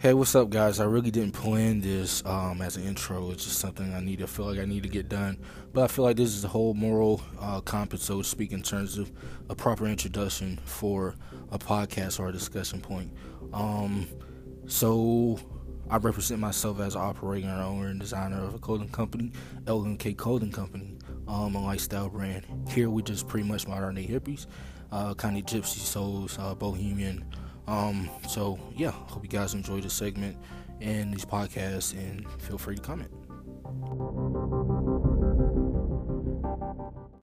Hey, what's up, guys? I really didn't plan this um, as an intro. It's just something I need to feel like I need to get done. But I feel like this is a whole moral uh, compass, so to speak, in terms of a proper introduction for a podcast or a discussion point. Um, so I represent myself as an operator, owner, and designer of a clothing company, LMK Clothing Company, um, a lifestyle brand. Here we just pretty much modern day hippies, uh, kind of gypsy souls, uh, bohemian. Um, so yeah, hope you guys enjoy this segment and these podcasts, and feel free to comment.